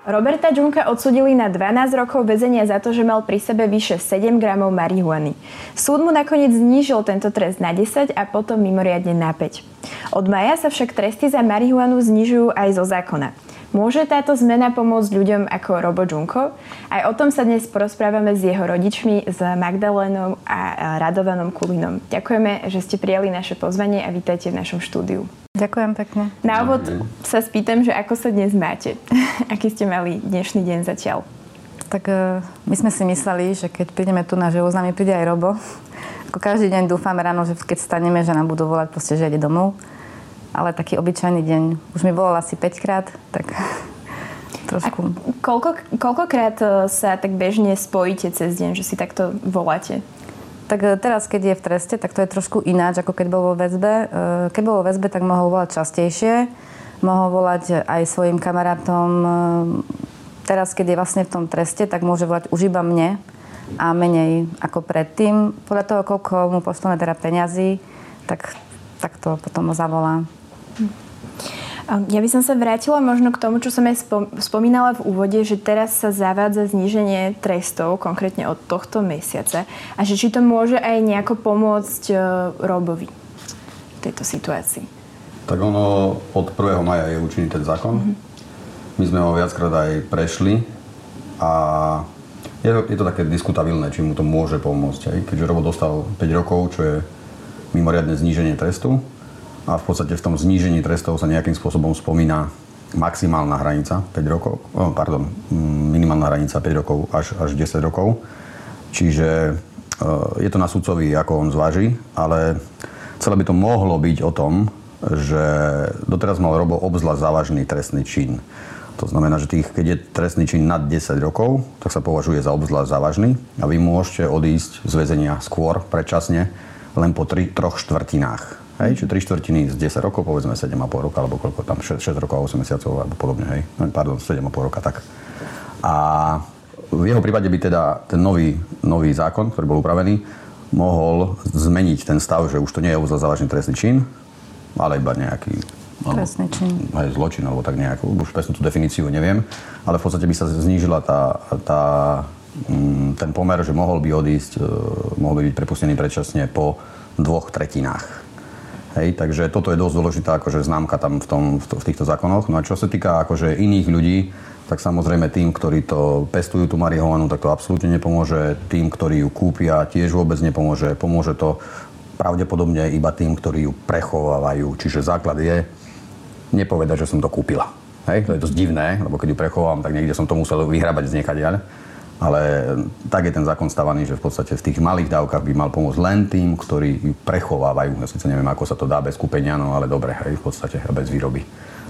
Roberta Junka odsudili na 12 rokov väzenia za to, že mal pri sebe vyše 7 gramov marihuany. Súd mu nakoniec znížil tento trest na 10 a potom mimoriadne na 5. Od maja sa však tresty za marihuanu znižujú aj zo zákona. Môže táto zmena pomôcť ľuďom ako Robo Junko? Aj o tom sa dnes porozprávame s jeho rodičmi, s Magdalénou a Radovanom Kulinom. Ďakujeme, že ste prijali naše pozvanie a vítajte v našom štúdiu. Ďakujem pekne. Na úvod sa spýtam, že ako sa dnes máte? Aký ste mali dnešný deň zatiaľ? Tak e, my sme si mysleli, že keď prídeme tu na živo, s nami príde aj Robo. Ako každý deň dúfame ráno, že keď staneme, že nám budú volať proste, že ide domov. Ale taký obyčajný deň. Už mi volal asi 5 krát, tak trošku... A koľko, koľkokrát e, sa tak bežne spojíte cez deň, že si takto voláte? Tak e, teraz, keď je v treste, tak to je trošku ináč, ako keď bol vo väzbe. E, keď bol vo väzbe, tak mohol volať častejšie. Mohol volať aj svojim kamarátom. E, teraz, keď je vlastne v tom treste, tak môže volať už iba mne a menej ako predtým. Podľa toho, koľko mu pošleme teda peňazí, tak, tak to potom zavolá. Hm. Ja by som sa vrátila možno k tomu, čo som aj spomínala v úvode, že teraz sa zavádza zníženie trestov, konkrétne od tohto mesiaca. A že či to môže aj nejako pomôcť e, Robovi v tejto situácii. Tak ono od 1. maja je účinný ten zákon. Mm-hmm. My sme ho viackrát aj prešli a je to, je to také diskutabilné, či mu to môže pomôcť. Aj? Keďže Robo dostal 5 rokov, čo je mimoriadne zníženie trestu, a v podstate v tom znížení trestov sa nejakým spôsobom spomína maximálna hranica 5 rokov, oh, pardon, minimálna hranica 5 rokov až, až 10 rokov. Čiže eh, je to na sudcovi, ako on zváži, ale celé by to mohlo byť o tom, že doteraz mal Robo obzvlášť závažný trestný čin. To znamená, že tých, keď je trestný čin nad 10 rokov, tak sa považuje za obzvlášť závažný a vy môžete odísť z väzenia skôr, predčasne, len po 3, troch štvrtinách Hej, čiže 3 štvrtiny z 10 rokov, povedzme 7,5 roka, alebo koľko tam, 6, 6 rokov a 8 mesiacov, alebo podobne, hej. No, pardon, 7,5 roka, tak. A v jeho prípade by teda ten nový, nový zákon, ktorý bol upravený, mohol zmeniť ten stav, že už to nie je za závažný trestný čin, ale iba nejaký Trestný čin. Aj zločin, alebo tak nejako. Už presnú tú definíciu neviem. Ale v podstate by sa znížila tá, tá, mm, ten pomer, že mohol by odísť, e, mohol by byť prepustený predčasne po dvoch tretinách Hej, takže toto je dosť dôležitá akože známka tam v, tom, v, to, v týchto zákonoch. No a čo sa týka akože iných ľudí, tak samozrejme tým, ktorí to pestujú tú marihuanu, tak to absolútne nepomôže. Tým, ktorí ju kúpia, tiež vôbec nepomôže. Pomôže to pravdepodobne iba tým, ktorí ju prechovávajú. Čiže základ je nepovedať, že som to kúpila. Hej, to je dosť divné, lebo keď ju prechovávam, tak niekde som to musel vyhrabať z niekadeľ. Ale tak je ten zákon stavaný, že v podstate v tých malých dávkach by mal pomôcť len tým, ktorí ju prechovávajú. Ja síce neviem, ako sa to dá bez kúpenia, no ale dobre, hej, v podstate a bez výroby.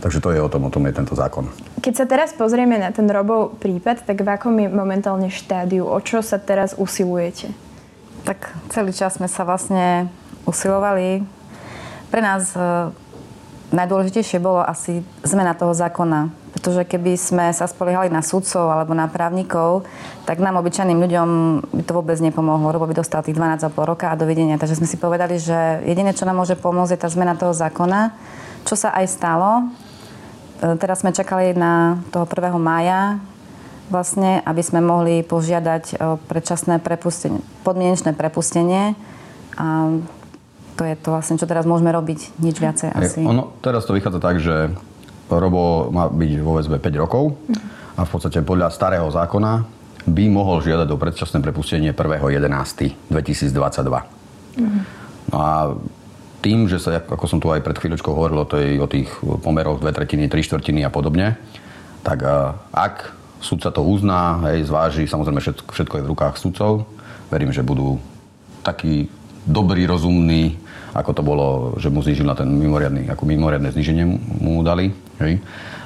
Takže to je o tom, o tom je tento zákon. Keď sa teraz pozrieme na ten Robov prípad, tak v akom je momentálne štádiu? O čo sa teraz usilujete? Tak celý čas sme sa vlastne usilovali. Pre nás e, najdôležitejšie bolo asi zmena toho zákona pretože keby sme sa spoliehali na sudcov alebo na právnikov, tak nám, obyčajným ľuďom, by to vôbec nepomohlo, lebo by dostal tých 12,5 roka a dovidenia. Takže sme si povedali, že jediné, čo nám môže pomôcť, je tá zmena toho zákona, čo sa aj stalo. E, teraz sme čakali na toho 1. mája, vlastne, aby sme mohli požiadať o predčasné prepustenie, podmienečné prepustenie. A to je to vlastne, čo teraz môžeme robiť, nič viacej asi. Ono, teraz to vychádza tak, že Robo má byť vo väzbe 5 rokov a v podstate podľa starého zákona by mohol žiadať o predčasné prepustenie 1.11.2022. Mm. No a tým, že sa, ako som tu aj pred chvíľočkou hovoril o, tej, o tých pomeroch dve tretiny, tri štvrtiny a podobne, tak ak sudca to uzná, hej, zváži, samozrejme všetko, všetko je v rukách sudcov, verím, že budú takí dobrí, rozumní, ako to bolo, že mu znižil na ten mimoriadný, ako mimoriadne zniženie mu dali, hej,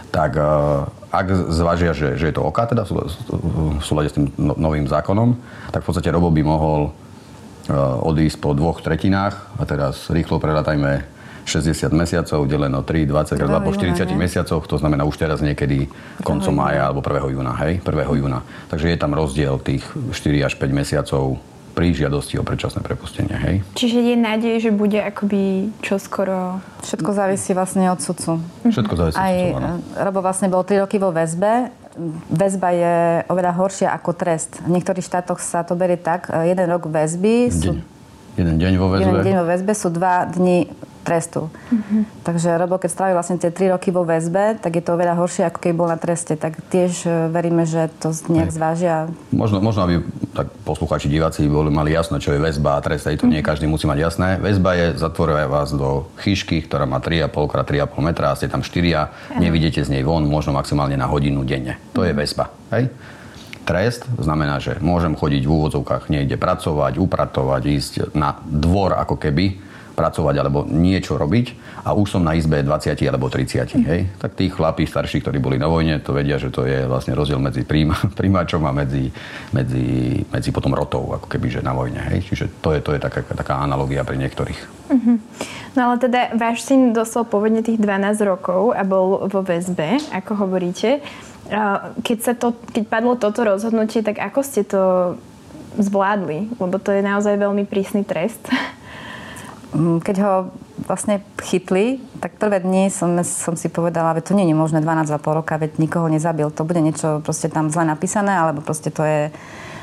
tak uh, ak zvážia, že, že je to OK, teda v súlade s tým no, novým zákonom, tak v podstate Robo by mohol odísť po dvoch tretinách a teraz rýchlo prerátajme 60 mesiacov deleno 3, 20 krát 2 po 40 júna, mesiacoch, to znamená už teraz niekedy koncom mája alebo 1. júna, hej, 1. júna. Takže je tam rozdiel tých 4 až 5 mesiacov pri žiadosti o predčasné prepustenie, hej? Čiže je nádej, že bude akoby čoskoro... Všetko závisí vlastne od sudcu. Všetko závisí Aj, od sudcu. Robo vlastne bol 3 roky vo väzbe. Väzba je oveľa horšia ako trest. V niektorých štátoch sa to berie tak, e, jeden rok väzby sú... Deň. Jeden deň vo väzbe. Jeden deň vo väzbe sú dva dni trestu. Mm-hmm. Takže Robo, keď strávil vlastne tie 3 roky vo väzbe, tak je to oveľa horšie, ako keď bol na treste. Tak tiež e, veríme, že to nejak Hej. zvážia. Možno, možno, aby tak posluchači, diváci boli mali jasné, čo je väzba a trest. Aj to nie každý musí mať jasné. Väzba je, zatvoria vás do chyšky, ktorá má 3,5 x 3,5 metra, a ste tam 4, nevidíte z nej von, možno maximálne na hodinu denne. To je väzba. Hej? Trest znamená, že môžem chodiť v úvodzovkách niekde pracovať, upratovať, ísť na dvor ako keby, pracovať alebo niečo robiť a už som na izbe 20 alebo 30. Hej? Tak tí chlapí starší, ktorí boli na vojne, to vedia, že to je vlastne rozdiel medzi príjma, príjmačom a medzi, medzi, medzi potom rotou, ako keby, že na vojne. Hej? Čiže to je, to je taká, taká analogia pri niektorých. No ale teda váš syn dostal povedne tých 12 rokov a bol vo väzbe, ako hovoríte. Keď, sa to, keď padlo toto rozhodnutie, tak ako ste to zvládli? Lebo to je naozaj veľmi prísny trest. Mm, Keď ho vlastne chytli, tak prvé dni som, som si povedala, že to nie je možné 12,5 roka, veď nikoho nezabil. To bude niečo proste tam zle napísané, alebo proste to je...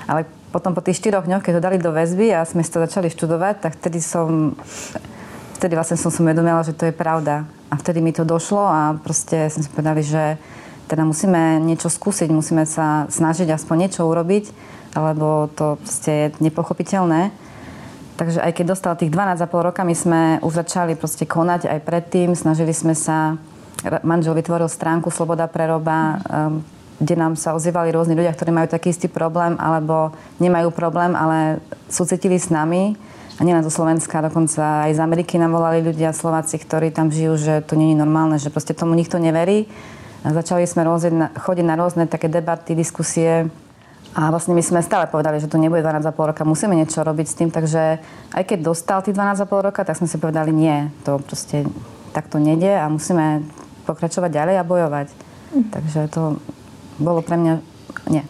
Ale potom po tých 4 dňoch, keď ho dali do väzby a sme to začali študovať, tak vtedy som... Vtedy vlastne som si uvedomila, že to je pravda. A vtedy mi to došlo a proste sme si povedali, že teda musíme niečo skúsiť, musíme sa snažiť aspoň niečo urobiť, alebo to je nepochopiteľné. Takže aj keď dostal tých 12,5 roka, my sme už začali proste konať aj predtým. Snažili sme sa, manžel vytvoril stránku Sloboda pre roba, um, kde nám sa ozývali rôzni ľudia, ktorí majú taký istý problém, alebo nemajú problém, ale súcitili s nami. A nielen zo Slovenska, dokonca aj z Ameriky nám volali ľudia, Slováci, ktorí tam žijú, že to je normálne, že proste tomu nikto neverí. A začali sme rôzne, chodiť na rôzne také debaty, diskusie, a vlastne my sme stále povedali, že to nebude 12,5 roka, musíme niečo robiť s tým, takže aj keď dostal tých 12,5 roka, tak sme si povedali, nie, to proste takto nejde a musíme pokračovať ďalej a bojovať. Takže to bolo pre mňa, nie.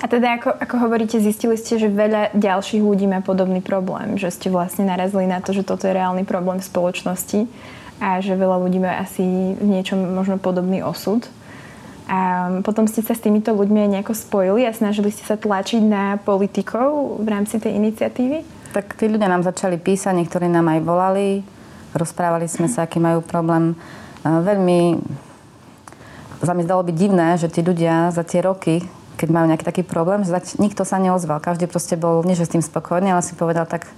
A teda, ako, ako hovoríte, zistili ste, že veľa ďalších ľudí má podobný problém. Že ste vlastne narazili na to, že toto je reálny problém v spoločnosti a že veľa ľudí má asi v niečom možno podobný osud. A potom ste sa s týmito ľuďmi aj nejako spojili a snažili ste sa tlačiť na politikov v rámci tej iniciatívy? Tak tí ľudia nám začali písať, niektorí nám aj volali, rozprávali sme sa, aký majú problém. Veľmi sa mi zdalo byť divné, že tí ľudia za tie roky, keď majú nejaký taký problém, že nikto sa neozval. Každý proste bol, nie že s tým spokojný, ale si povedal, tak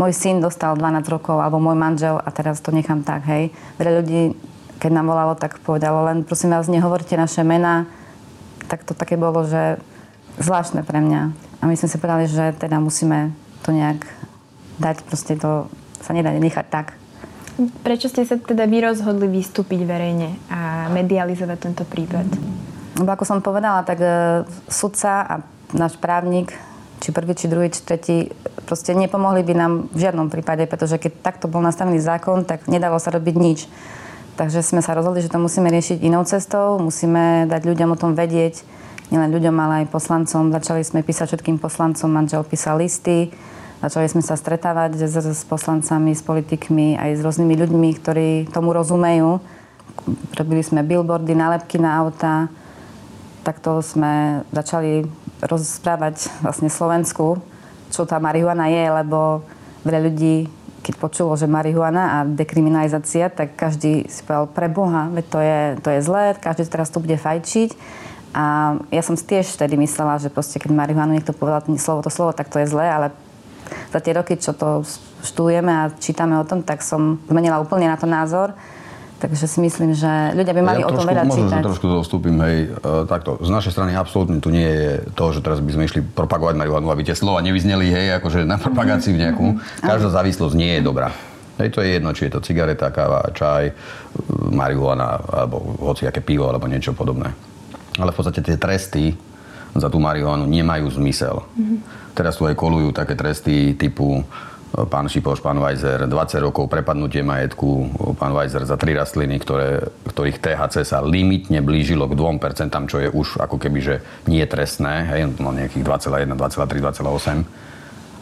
môj syn dostal 12 rokov, alebo môj manžel a teraz to nechám tak, hej. Veľa ľudí, keď nám volalo, tak povedalo len, prosím vás, nehovorte naše mená. Tak to také bolo, že zvláštne pre mňa. A my sme si povedali, že teda musíme to nejak dať, proste to sa nedá nechať tak. Prečo ste sa teda vy rozhodli vystúpiť verejne a medializovať tento prípad? Lebo ako som povedala, tak e, sudca a náš právnik, či prvý, či druhý, či tretí, proste nepomohli by nám v žiadnom prípade, pretože keď takto bol nastavený zákon, tak nedalo sa robiť nič. Takže sme sa rozhodli, že to musíme riešiť inou cestou, musíme dať ľuďom o tom vedieť, nielen ľuďom, ale aj poslancom. Začali sme písať všetkým poslancom, manžel písal listy, začali sme sa stretávať s, s poslancami, s politikmi, aj s rôznymi ľuďmi, ktorí tomu rozumejú. Robili sme billboardy, nálepky na auta, takto sme začali rozprávať vlastne Slovensku, čo tá marihuana je, lebo veľa ľudí, keď počulo, že marihuana a dekriminalizácia, tak každý si povedal, pre Boha, veď to je, to je zlé, každý teraz tu bude fajčiť. A ja som si tiež vtedy myslela, že proste, keď marihuanu niekto povedal slovo to slovo, tak to je zlé, ale za tie roky, čo to študujeme a čítame o tom, tak som zmenila úplne na to názor. Takže si myslím, že ľudia by mali ja o tom trošku, veľa možno, čítať. že trošku dostúpim, hej, e, takto. Z našej strany absolútne tu nie je to, že teraz by sme išli propagovať marihuanu, aby tie slova nevyzneli, hej, akože na propagáciu nejakú. Každá závislosť nie je dobrá. Hej, to je jedno, či je to cigareta, káva, čaj, e, marihuana, alebo hoci aké pivo, alebo niečo podobné. Ale v podstate tie tresty za tú marihuanu nemajú zmysel. Mm-hmm. Teraz tu aj kolujú také tresty typu pán Šipoš, pán Weiser, 20 rokov prepadnutie majetku, pán Weiser za tri rastliny, ktoré, ktorých THC sa limitne blížilo k 2%, čo je už ako keby, že nie trestné, hej, mal nejakých 2,1, 2,3, 2,8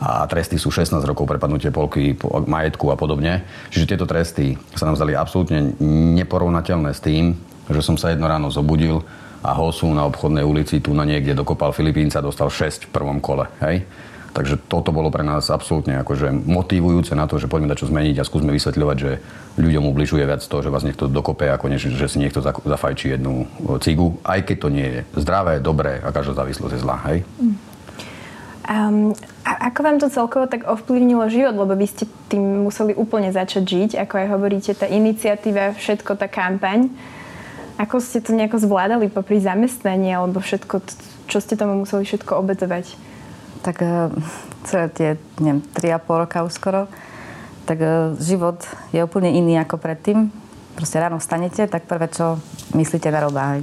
a tresty sú 16 rokov prepadnutie polky, majetku a podobne. Čiže tieto tresty sa nám zdali absolútne neporovnateľné s tým, že som sa jedno ráno zobudil a hosu na obchodnej ulici tu na niekde dokopal Filipínca, dostal 6 v prvom kole. Hej? Takže toto bolo pre nás absolútne akože motivujúce na to, že poďme čo zmeniť a skúsme vysvetľovať, že ľuďom ubližuje viac to, že vás niekto dokope, ako než, že si niekto zafajčí jednu cigu, aj keď to nie je zdravé, dobré a každá závislosť je zlá. Hej? Um, a ako vám to celkovo tak ovplyvnilo život, lebo vy ste tým museli úplne začať žiť, ako aj hovoríte, tá iniciatíva, všetko, tá kampaň. Ako ste to nejako zvládali popri zamestnaní, alebo všetko, čo ste tomu museli všetko obetovať? Tak eh, celé tie, neviem, 3,5 roka už skoro, tak eh, život je úplne iný ako predtým. Proste ráno vstanete, tak prvé, čo myslíte na roba.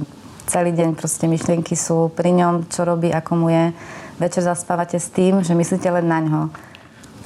Celý deň proste myšlienky sú pri ňom, čo robí, ako mu je. Večer zaspávate s tým, že myslíte len na ňo.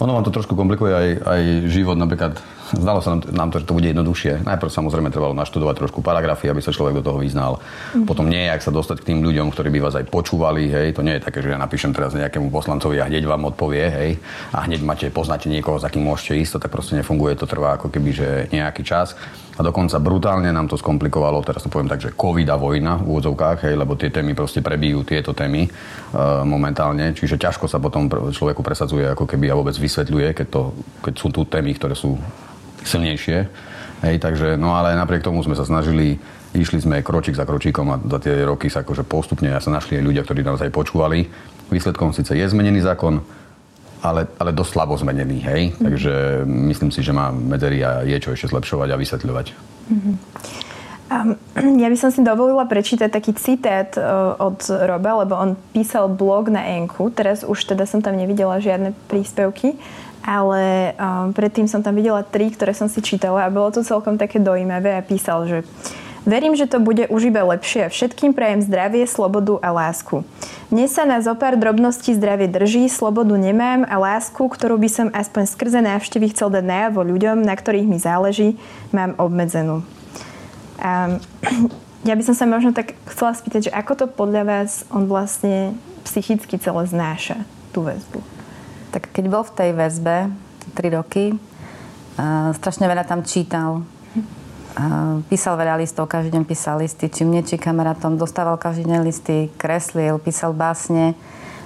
Ono vám to trošku komplikuje aj, aj život. Napríklad Zdalo sa nám, nám to, že to bude jednoduchšie. Najprv samozrejme trebalo naštudovať trošku paragrafy, aby sa človek do toho vyznal. Mm-hmm. Potom nie je, ak sa dostať k tým ľuďom, ktorí by vás aj počúvali. Hej. To nie je také, že ja napíšem teraz nejakému poslancovi a hneď vám odpovie. Hej. A hneď máte, poznáte niekoho, za kým môžete ísť. To tak proste nefunguje. To trvá ako keby, že nejaký čas. A dokonca brutálne nám to skomplikovalo, teraz to poviem tak, že covid a vojna v úvodzovkách, hej, lebo tie témy proste prebijú tieto témy uh, momentálne. Čiže ťažko sa potom človeku presadzuje ako keby a vôbec vysvetľuje, keď, to, keď sú tu témy, ktoré sú silnejšie. Hej, takže, no ale napriek tomu sme sa snažili, išli sme kročík za kročíkom a za tie roky sa akože postupne sa našli aj ľudia, ktorí nás aj počúvali. Výsledkom síce je zmenený zákon, ale, ale dosť slabo zmenený, hej. Mm. Takže myslím si, že má medzery a je čo ešte zlepšovať a vysvetľovať. Mm-hmm. Ja by som si dovolila prečítať taký citát uh, od Roba, lebo on písal blog na Enku. Teraz už teda som tam nevidela žiadne príspevky ale um, predtým som tam videla tri, ktoré som si čítala a bolo to celkom také dojímavé a písal, že Verím, že to bude už iba lepšie všetkým prajem zdravie, slobodu a lásku. Dnes sa na zo pár drobností zdravie drží, slobodu nemám a lásku, ktorú by som aspoň skrze návštevy chcel dať najavo ľuďom, na ktorých mi záleží, mám obmedzenú. A ja by som sa možno tak chcela spýtať, že ako to podľa vás on vlastne psychicky celé znáša, tú väzbu? Tak keď bol v tej väzbe 3 roky, uh, strašne veľa tam čítal. Uh, písal veľa listov, každý deň písal listy, či mne, či kamarátom. Dostával každý deň listy, kreslil, písal básne.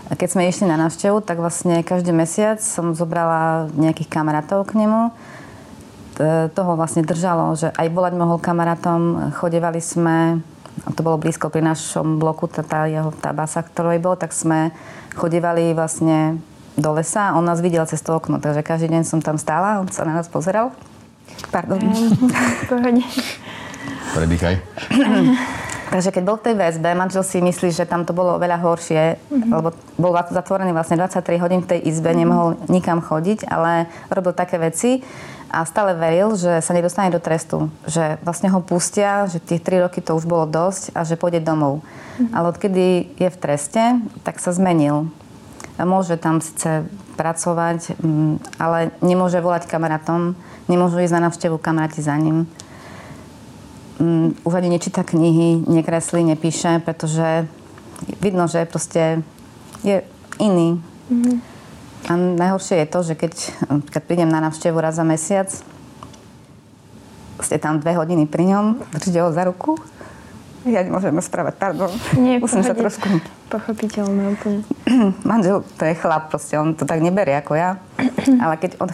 A keď sme išli na návštevu, tak vlastne každý mesiac som zobrala nejakých kamarátov k nemu. Toho vlastne držalo, že aj volať mohol kamarátom. Chodevali sme, a to bolo blízko pri našom bloku, tá, tá jeho tá basa, ktorej bol, tak sme chodevali vlastne do lesa a on nás videl cez to okno, takže každý deň som tam stála, on sa na nás pozeral. Pardon. Pohode. Predýchaj. Takže keď bol v tej väzbe, manžel si myslí, že tam to bolo veľa horšie, mm-hmm. lebo bol zatvorený vlastne 23 hodín v tej izbe, mm-hmm. nemohol nikam chodiť, ale robil také veci a stále veril, že sa nedostane do trestu. Že vlastne ho pustia, že tých 3 roky to už bolo dosť a že pôjde domov. Mm-hmm. Ale odkedy je v treste, tak sa zmenil. Môže tam síce pracovať, mm, ale nemôže volať kamarátom, nemôžu ísť na návštevu kamaráti za ním. Mm, už ani nečíta knihy, nekreslí, nepíše, pretože vidno, že proste je iný. Mm-hmm. A najhoršie je to, že keď, keď prídem na návštevu raz za mesiac, ste tam dve hodiny pri ňom, držíte ho za ruku ja nemôžem rozprávať, pardon. Nie, Musím pohode, sa trošku... Pochopiteľné úplne. Manžel, to je chlap, proste, on to tak neberie ako ja. Ale keď on...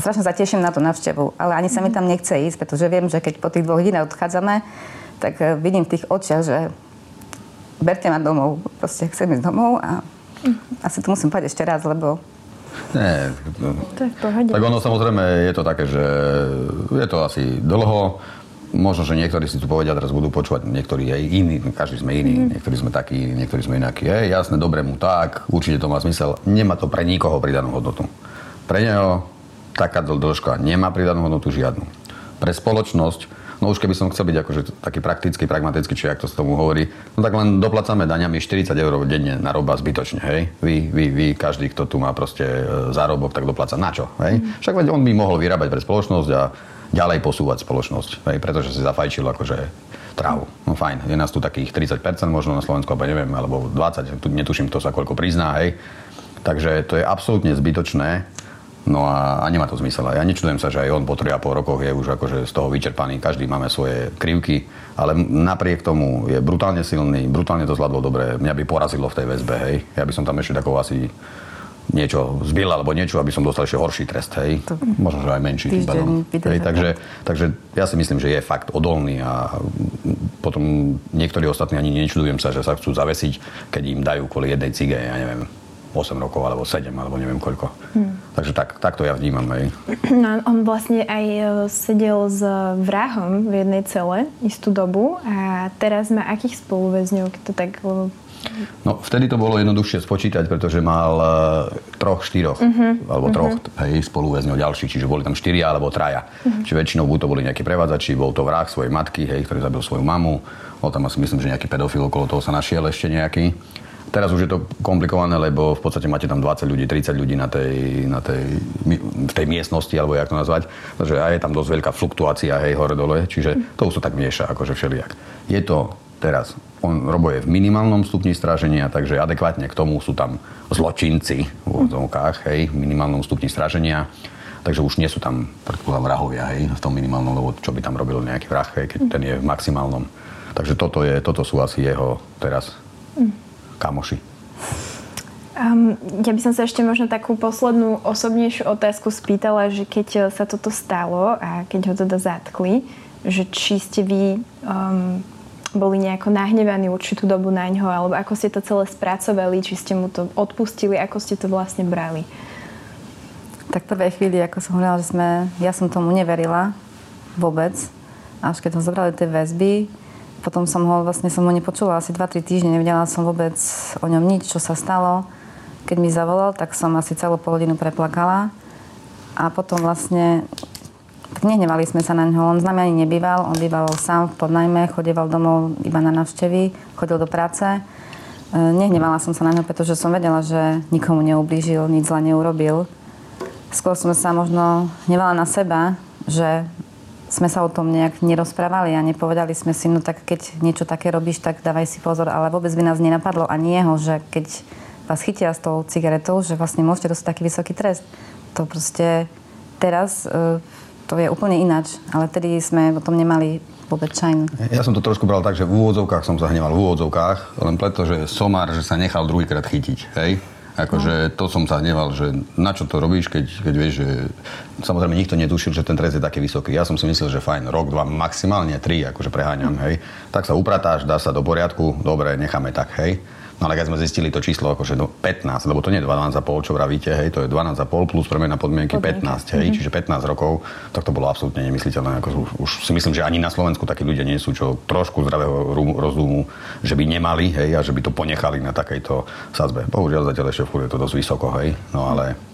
Strašne sa teším na tú navštevu, ale ani sa mi tam nechce ísť, pretože viem, že keď po tých dvoch hodinách odchádzame, tak eh, vidím v tých očiach, že berte ma domov. Proste chcem ísť domov a asi to musím povedať ešte raz, lebo nie, to je v pohode. Tak ono samozrejme je to také, že je to asi dlho, možno, že niektorí si tu povedia, teraz budú počúvať, niektorí aj iní, každý sme iní, mm. niektorí sme takí, niektorí sme inakí. Je jasné, dobre mu tak, určite to má zmysel. Nemá to pre nikoho pridanú hodnotu. Pre neho taká dĺžka nemá pridanú hodnotu žiadnu. Pre spoločnosť, no už keby som chcel byť akože taký praktický, pragmatický, či ak to s tomu hovorí, no tak len doplacame daňami 40 eur denne na roba zbytočne, hej. Vy, vy, vy, každý, kto tu má proste e, zárobok, tak doplaca na čo, hej. Mm. Však veď on by mohol vyrábať pre spoločnosť a ďalej posúvať spoločnosť, hej, pretože si zafajčil akože trávu. No fajn, je nás tu takých 30% možno na Slovensku, alebo neviem, alebo 20, tu netuším, kto sa koľko prizná, hej. Takže to je absolútne zbytočné No a, a nemá to zmysel. Ja nečudujem sa, že aj on po 3,5 rokoch je už akože z toho vyčerpaný. Každý máme svoje krivky, ale napriek tomu je brutálne silný, brutálne to zvládol dobre. Mňa by porazilo v tej väzbe, hej. Ja by som tam ešte takový asi niečo zbil alebo niečo, aby som dostal ešte horší trest, hej. To... Možno, že aj menší. Týždeň, hej, takže, takže ja si myslím, že je fakt odolný a potom niektorí ostatní ani nečudujem sa, že sa chcú zavesiť, keď im dajú kvôli jednej cige, ja neviem, 8 rokov alebo 7 alebo neviem koľko. Hmm. Takže tak, tak to ja vnímam. Aj. No, on vlastne aj e, sedel s vrahom v jednej cele istú dobu a teraz má akých spoluväzňov, to tak No, vtedy to bolo jednoduchšie spočítať, pretože mal uh, troch, štyroch, uh-huh. alebo troch uh-huh. hej, spoluväzňov ďalších, čiže boli tam štyria alebo traja. Uh-huh. Čiže väčšinou buď to boli nejakí prevádzači, bol to vrah svojej matky, hej, ktorý zabil svoju mamu, bol tam asi myslím, že nejaký pedofil okolo toho sa našiel ešte nejaký. Teraz už je to komplikované, lebo v podstate máte tam 20 ľudí, 30 ľudí na tej, na tej, v tej miestnosti, alebo jak to nazvať. Takže aj je tam dosť veľká fluktuácia, hej, hore-dole, čiže to už sa tak mieša, akože všelijak. Je to teraz, on Robo je v minimálnom stupni stráženia, takže adekvátne k tomu sú tam zločinci v úvodzovkách, hej, v minimálnom stupni stráženia. Takže už nie sú tam, predpokladám, vrahovia, hej, v tom minimálnom, lebo čo by tam robil nejaký vrah, hej, keď ten je v maximálnom. Takže toto, je, toto sú asi jeho teraz kamoši? Um, ja by som sa ešte možno takú poslednú osobnejšiu otázku spýtala, že keď sa toto stalo a keď ho teda zatkli, že či ste vy um, boli nejako nahnevaní určitú dobu na ňo, alebo ako ste to celé spracovali, či ste mu to odpustili, ako ste to vlastne brali? Tak prvej chvíli, ako som hovorila, že sme, ja som tomu neverila vôbec. Až keď som zobrali tie väzby, potom som ho, vlastne som ho nepočula asi 2-3 týždne, nevedela som vôbec o ňom nič, čo sa stalo. Keď mi zavolal, tak som asi celú pol hodinu preplakala. A potom vlastne tak nehnevali sme sa na ňo. On s nami ani nebýval, on býval sám v podnajme, chodieval domov iba na návštevy, chodil do práce. E, nehnevala som sa na ňo, pretože som vedela, že nikomu neublížil, nič zle neurobil. Skôr som sa možno hnevala na seba, že sme sa o tom nejak nerozprávali a nepovedali sme si, no tak keď niečo také robíš, tak dávaj si pozor, ale vôbec by nás nenapadlo ani jeho, že keď vás chytia s tou cigaretou, že vlastne môžete dostať taký vysoký trest. To proste teraz e, to je úplne ináč, ale tedy sme o tom nemali vôbec čajn. Ja som to trošku bral tak, že v úvodzovkách som sa v úvodzovkách, len preto, že somár, že sa nechal druhýkrát chytiť, hej? Akože to som sa hneval, že na čo to robíš, keď, keď vieš, že samozrejme nikto netušil, že ten trest je taký vysoký. Ja som si myslel, že fajn, rok, dva, maximálne tri, akože preháňam, hej. Tak sa upratáš, dá sa do poriadku, dobre, necháme tak, hej. No ale keď sme zistili to číslo akože do 15, lebo to nie je 12,5, čo vravíte, hej, to je 12,5 plus premena podmienky, podmienky 15, hej, mm-hmm. čiže 15 rokov, tak to bolo absolútne nemysliteľné. Ako už, už si myslím, že ani na Slovensku takí ľudia nie sú, čo trošku zdravého rozumu, že by nemali, hej, a že by to ponechali na takejto sadzbe. Bohužiaľ zatiaľ ešte je to dosť vysoko, hej, no ale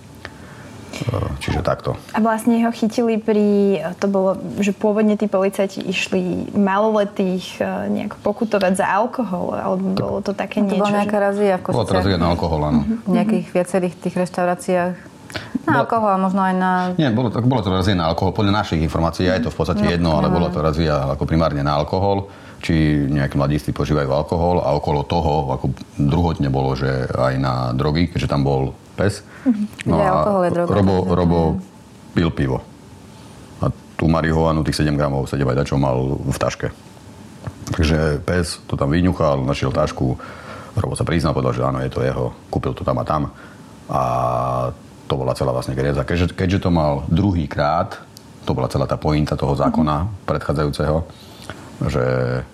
Čiže takto. A vlastne ho chytili pri, to bolo, že pôvodne tí policajti išli maloletých e, nejak pokutovať za alkohol, alebo bolo to také niečo? To bola nejaká razia v Bolo to razia na alkohol, áno. Uh-huh. V nejakých viacerých tých reštauráciách. Na Bo... alkohol, možno aj na... Nie, bolo to, bolo to razia na alkohol. Podľa našich informácií je to v podstate no, jedno, ale no. bolo to razia ako primárne na alkohol či nejakí mladiství požívajú alkohol a okolo toho, ako druhotne bolo, že aj na drogy, keďže tam bol pes. No a Robo, Robo pil pivo. A tú marihuanu, tých 7 gramov, 7 aj čo mal v taške. Takže pes to tam vyňuchal, našiel tašku, Robo sa priznal, povedal, že áno, je to jeho, kúpil to tam a tam. A to bola celá vlastne geriaza. Keďže, keďže to mal druhý krát, to bola celá tá pointa toho zákona predchádzajúceho, že,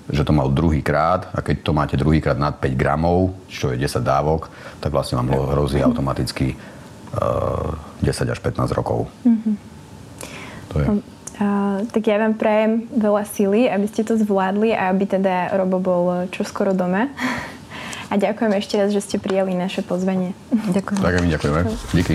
že to mal druhý krát a keď to máte druhý krát nad 5 gramov, čo je 10 dávok, tak vlastne vám hrozí automaticky uh, eh, 10 až 15 rokov. Mm-hmm. To je. Uh, tak ja vám prajem veľa síly, aby ste to zvládli a aby teda Robo bol čoskoro doma. A ďakujem ešte raz, že ste prijali naše pozvanie. Ďakujem. Tak my ďakujeme. Díky.